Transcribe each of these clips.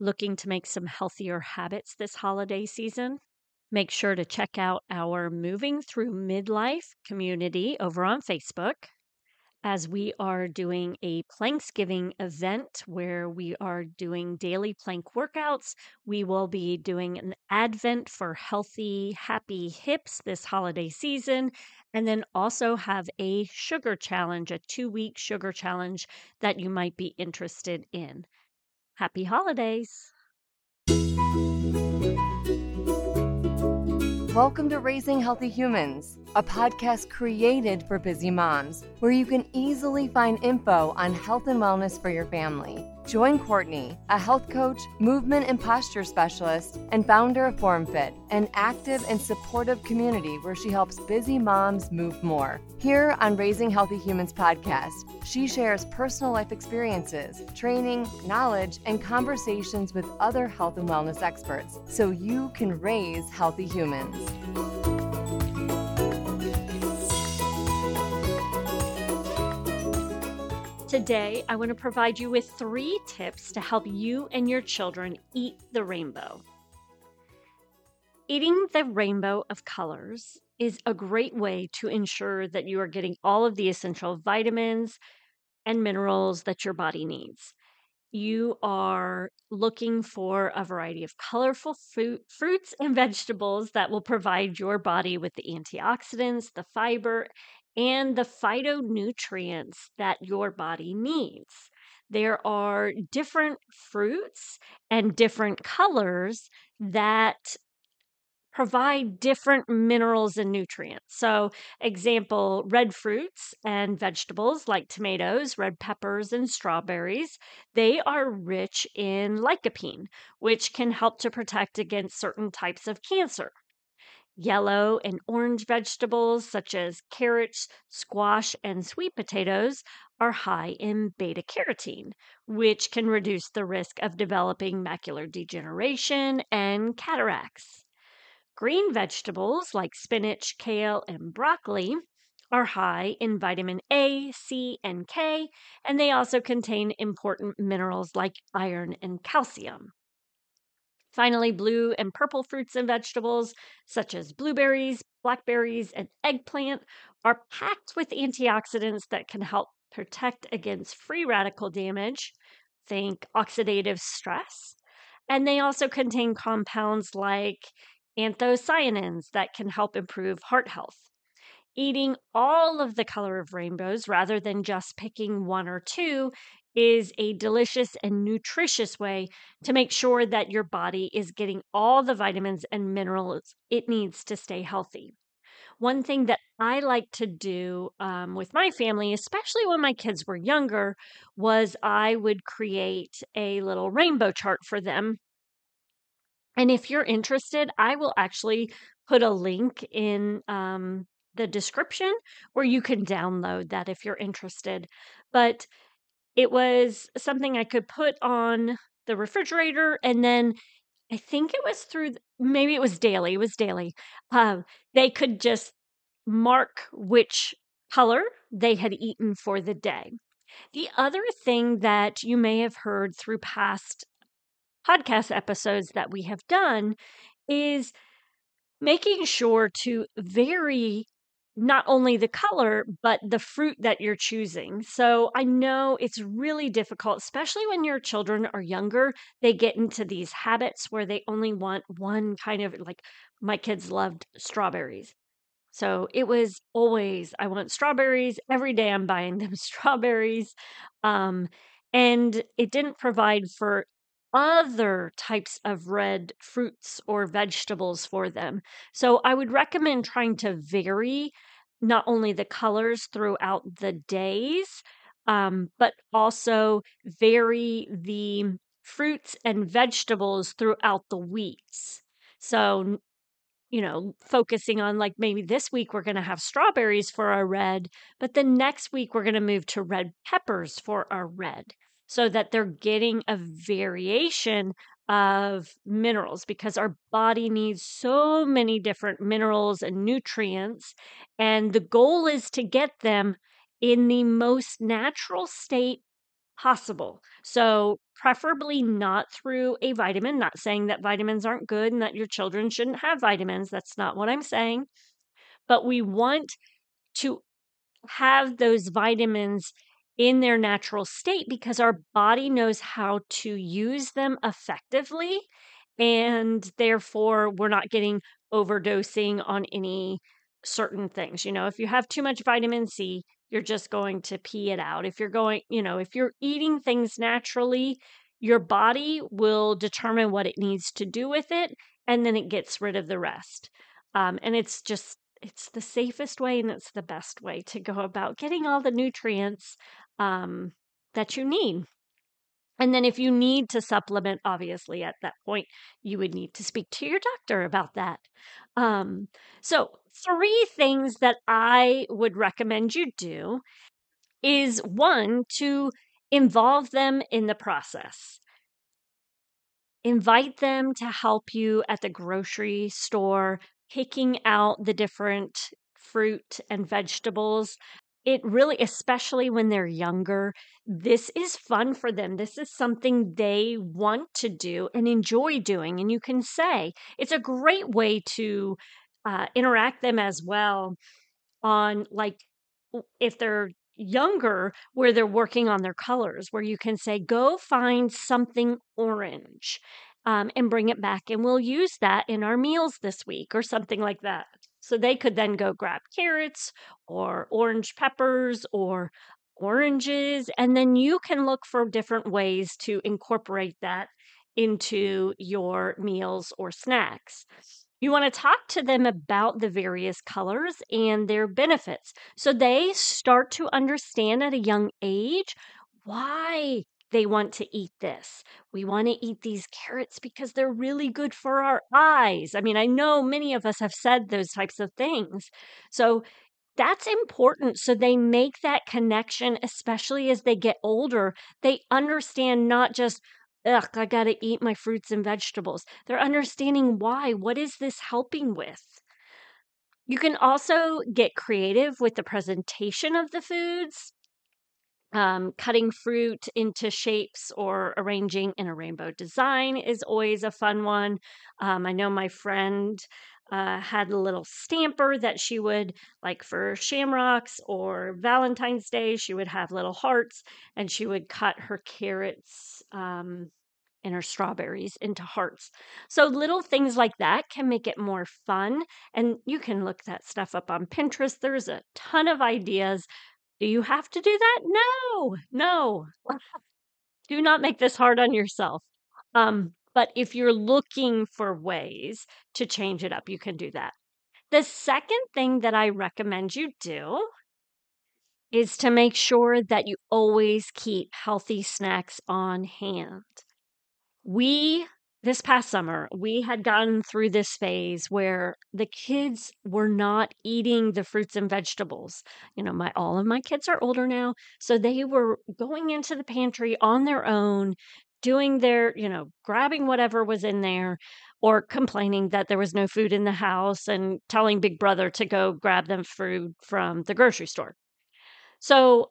looking to make some healthier habits this holiday season, make sure to check out our Moving Through Midlife community over on Facebook as we are doing a Planksgiving event where we are doing daily plank workouts. We will be doing an advent for healthy, happy hips this holiday season, and then also have a sugar challenge, a two week sugar challenge that you might be interested in. Happy holidays! Welcome to Raising Healthy Humans, a podcast created for busy moms, where you can easily find info on health and wellness for your family. Join Courtney, a health coach, movement and posture specialist, and founder of FormFit, an active and supportive community where she helps busy moms move more. Here on Raising Healthy Humans podcast, she shares personal life experiences, training, knowledge, and conversations with other health and wellness experts so you can raise healthy humans. Today, I want to provide you with three tips to help you and your children eat the rainbow. Eating the rainbow of colors is a great way to ensure that you are getting all of the essential vitamins and minerals that your body needs. You are looking for a variety of colorful fruit, fruits and vegetables that will provide your body with the antioxidants, the fiber, and the phytonutrients that your body needs. There are different fruits and different colors that provide different minerals and nutrients. So, example, red fruits and vegetables like tomatoes, red peppers, and strawberries, they are rich in lycopene, which can help to protect against certain types of cancer. Yellow and orange vegetables, such as carrots, squash, and sweet potatoes, are high in beta carotene, which can reduce the risk of developing macular degeneration and cataracts. Green vegetables like spinach, kale, and broccoli are high in vitamin A, C, and K, and they also contain important minerals like iron and calcium. Finally, blue and purple fruits and vegetables, such as blueberries, blackberries, and eggplant, are packed with antioxidants that can help protect against free radical damage. Think oxidative stress. And they also contain compounds like anthocyanins that can help improve heart health. Eating all of the color of rainbows rather than just picking one or two is a delicious and nutritious way to make sure that your body is getting all the vitamins and minerals it needs to stay healthy. One thing that I like to do um, with my family, especially when my kids were younger, was I would create a little rainbow chart for them. And if you're interested, I will actually put a link in um, the description where you can download that if you're interested. But it was something I could put on the refrigerator and then I think it was through maybe it was daily, it was daily. Um, they could just mark which color they had eaten for the day. The other thing that you may have heard through past podcast episodes that we have done is making sure to vary not only the color, but the fruit that you're choosing. So I know it's really difficult, especially when your children are younger. They get into these habits where they only want one kind of like my kids loved strawberries. So it was always, I want strawberries. Every day I'm buying them strawberries. Um, and it didn't provide for other types of red fruits or vegetables for them. So I would recommend trying to vary not only the colors throughout the days, um, but also vary the fruits and vegetables throughout the weeks. So, you know, focusing on like maybe this week we're going to have strawberries for our red, but then next week we're going to move to red peppers for our red so that they're getting a variation of minerals because our body needs so many different minerals and nutrients. And the goal is to get them in the most natural state possible. So, preferably not through a vitamin. Not saying that vitamins aren't good and that your children shouldn't have vitamins. That's not what I'm saying. But we want to have those vitamins in their natural state because our body knows how to use them effectively. And therefore, we're not getting overdosing on any certain things. You know, if you have too much vitamin C, you're just going to pee it out. If you're going, you know, if you're eating things naturally, your body will determine what it needs to do with it and then it gets rid of the rest. Um, and it's just, it's the safest way and it's the best way to go about getting all the nutrients um, that you need. And then, if you need to supplement, obviously at that point, you would need to speak to your doctor about that. Um, so, three things that I would recommend you do is one, to involve them in the process. Invite them to help you at the grocery store, picking out the different fruit and vegetables it really, especially when they're younger, this is fun for them. This is something they want to do and enjoy doing. And you can say it's a great way to uh, interact them as well on like if they're younger where they're working on their colors where you can say go find something orange um, and bring it back and we'll use that in our meals this week or something like that so they could then go grab carrots or orange peppers or oranges, and then you can look for different ways to incorporate that into your meals or snacks. You want to talk to them about the various colors and their benefits so they start to understand at a young age why they want to eat this. We want to eat these carrots because they're really good for our eyes. I mean, I know many of us have said those types of things. So that's important. So they make that connection, especially as they get older. They understand not just, ugh, I got to eat my fruits and vegetables. They're understanding why. What is this helping with? You can also get creative with the presentation of the foods um, cutting fruit into shapes or arranging in a rainbow design is always a fun one. Um, I know my friend uh, had a little stamper that she would like for shamrocks or Valentine's Day. She would have little hearts and she would cut her carrots um, and her strawberries into hearts. So little things like that can make it more fun. And you can look that stuff up on Pinterest. There's a ton of ideas do you have to do that? No, no. do not make this hard on yourself. Um, but if you're looking for ways to change it up, you can do that. The second thing that I recommend you do is to make sure that you always keep healthy snacks on hand. We this past summer, we had gotten through this phase where the kids were not eating the fruits and vegetables. You know, my all of my kids are older now, so they were going into the pantry on their own, doing their, you know, grabbing whatever was in there or complaining that there was no food in the house and telling Big Brother to go grab them food from the grocery store. So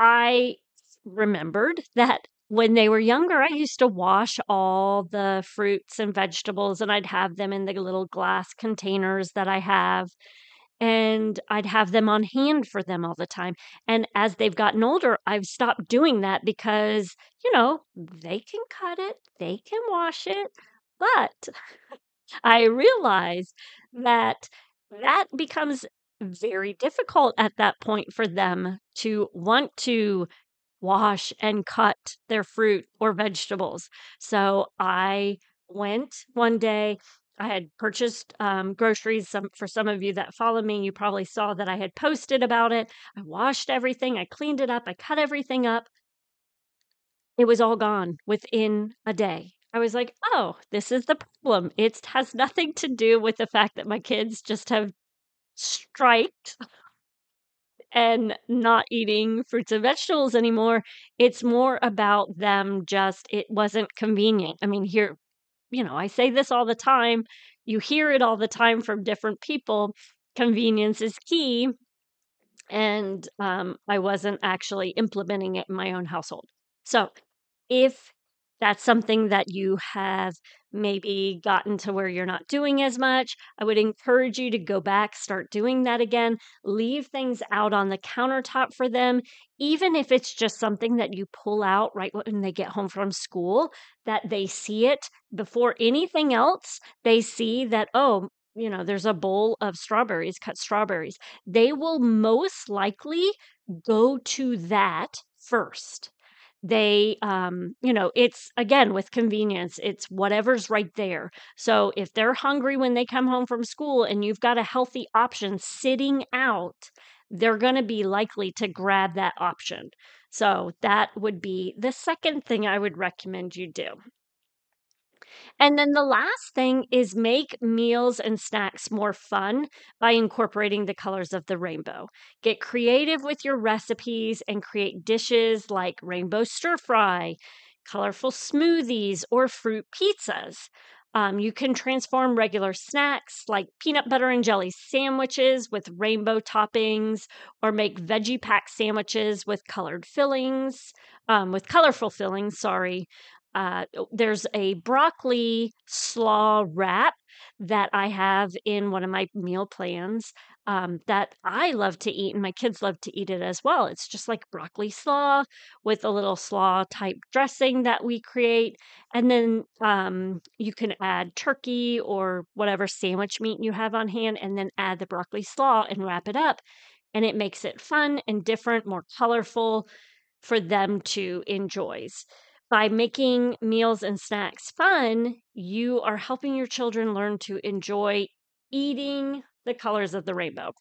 I remembered that when they were younger, I used to wash all the fruits and vegetables and I'd have them in the little glass containers that I have. And I'd have them on hand for them all the time. And as they've gotten older, I've stopped doing that because, you know, they can cut it, they can wash it. But I realize that that becomes very difficult at that point for them to want to wash and cut their fruit or vegetables. So I went one day. I had purchased um, groceries. Some for some of you that follow me, you probably saw that I had posted about it. I washed everything. I cleaned it up. I cut everything up. It was all gone within a day. I was like, "Oh, this is the problem. It has nothing to do with the fact that my kids just have striked and not eating fruits and vegetables anymore. It's more about them just, it wasn't convenient. I mean, here, you know, I say this all the time. You hear it all the time from different people. Convenience is key. And um, I wasn't actually implementing it in my own household. So if that's something that you have maybe gotten to where you're not doing as much, I would encourage you to go back, start doing that again. Leave things out on the countertop for them, even if it's just something that you pull out right when they get home from school, that they see it before anything else. They see that, oh, you know, there's a bowl of strawberries, cut strawberries. They will most likely go to that first they um you know it's again with convenience it's whatever's right there. So if they're hungry when they come home from school and you've got a healthy option sitting out they're going to be likely to grab that option. So that would be the second thing i would recommend you do and then the last thing is make meals and snacks more fun by incorporating the colors of the rainbow. Get creative with your recipes and create dishes like rainbow stir fry, colorful smoothies, or fruit pizzas. Um, you can transform regular snacks like peanut butter and jelly sandwiches with rainbow toppings, or make veggie pack sandwiches with colored fillings, um, with colorful fillings, sorry. Uh, there's a broccoli slaw wrap that I have in one of my meal plans um, that I love to eat, and my kids love to eat it as well. It's just like broccoli slaw with a little slaw type dressing that we create. And then um, you can add turkey or whatever sandwich meat you have on hand, and then add the broccoli slaw and wrap it up. And it makes it fun and different, more colorful for them to enjoy by making meals and snacks fun, you are helping your children learn to enjoy eating the colors of the rainbow.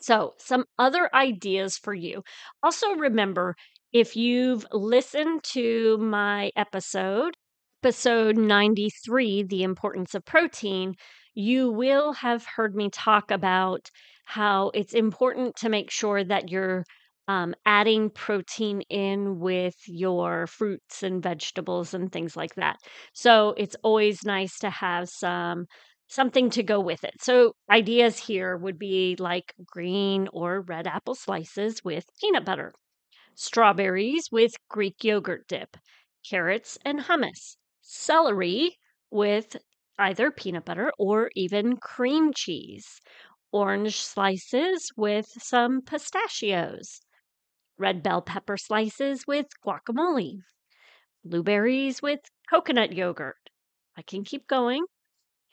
So, some other ideas for you. Also, remember if you've listened to my episode, episode 93, The Importance of Protein, you will have heard me talk about how it's important to make sure that you're um, adding protein in with your fruits and vegetables and things like that. So it's always nice to have some something to go with it. So ideas here would be like green or red apple slices with peanut butter, strawberries with Greek yogurt dip, carrots and hummus, celery with either peanut butter or even cream cheese, orange slices with some pistachios, red bell pepper slices with guacamole, blueberries with coconut yogurt. I can keep going.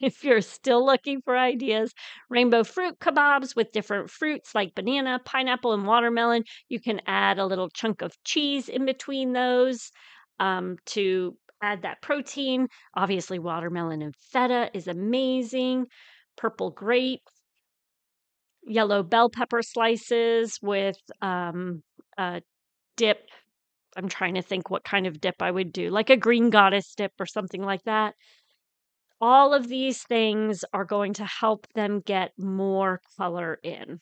If you're still looking for ideas, rainbow fruit kebabs with different fruits like banana, pineapple, and watermelon. You can add a little chunk of cheese in between those um, to add that protein. Obviously, watermelon and feta is amazing. Purple grape, yellow bell pepper slices with um, a dip. I'm trying to think what kind of dip I would do, like a green goddess dip or something like that. All of these things are going to help them get more color in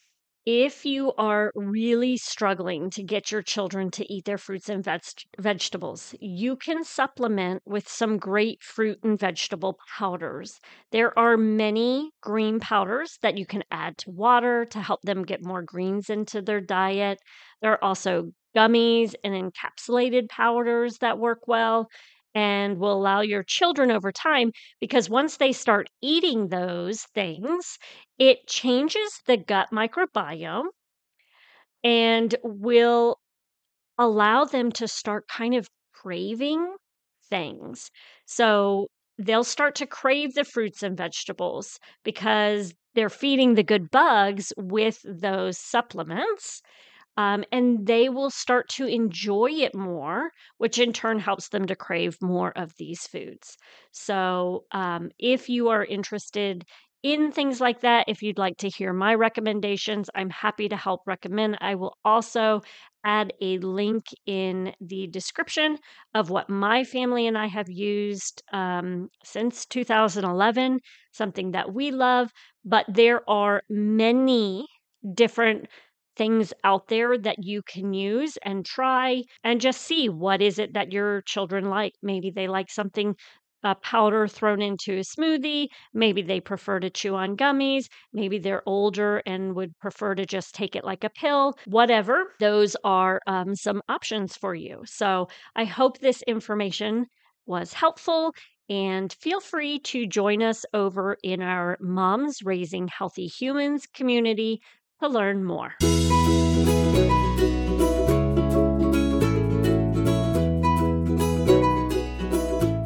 if you are really struggling to get your children to eat their fruits and veg- vegetables, you can supplement with some great fruit and vegetable powders. There are many green powders that you can add to water to help them get more greens into their diet. There are also gummies and encapsulated powders that work well and will allow your children over time because once they start eating those things, it changes the gut microbiome and will allow them to start kind of craving things. So they'll start to crave the fruits and vegetables because they're feeding the good bugs with those supplements. Um, and they will start to enjoy it more, which in turn helps them to crave more of these foods. So, um, if you are interested in things like that, if you'd like to hear my recommendations, I'm happy to help recommend. I will also add a link in the description of what my family and I have used um, since 2011, something that we love. But there are many different things out there that you can use and try and just see what is it that your children like maybe they like something a powder thrown into a smoothie. Maybe they prefer to chew on gummies. Maybe they're older and would prefer to just take it like a pill. Whatever, those are um, some options for you. So I hope this information was helpful. And feel free to join us over in our Moms Raising Healthy Humans community to learn more.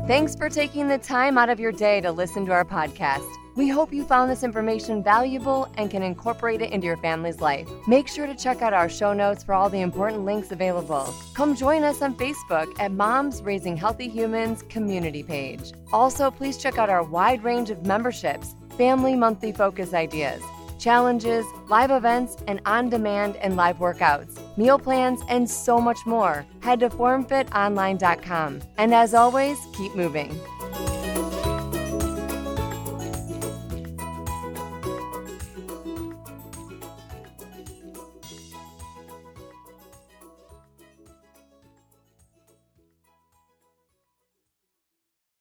Thanks for taking the time out of your day to listen to our podcast. We hope you found this information valuable and can incorporate it into your family's life. Make sure to check out our show notes for all the important links available. Come join us on Facebook at Moms Raising Healthy Humans community page. Also, please check out our wide range of memberships, family monthly focus ideas challenges, live events, and on demand and live workouts, meal plans, and so much more. Head to formfitonline.com. And as always, keep moving.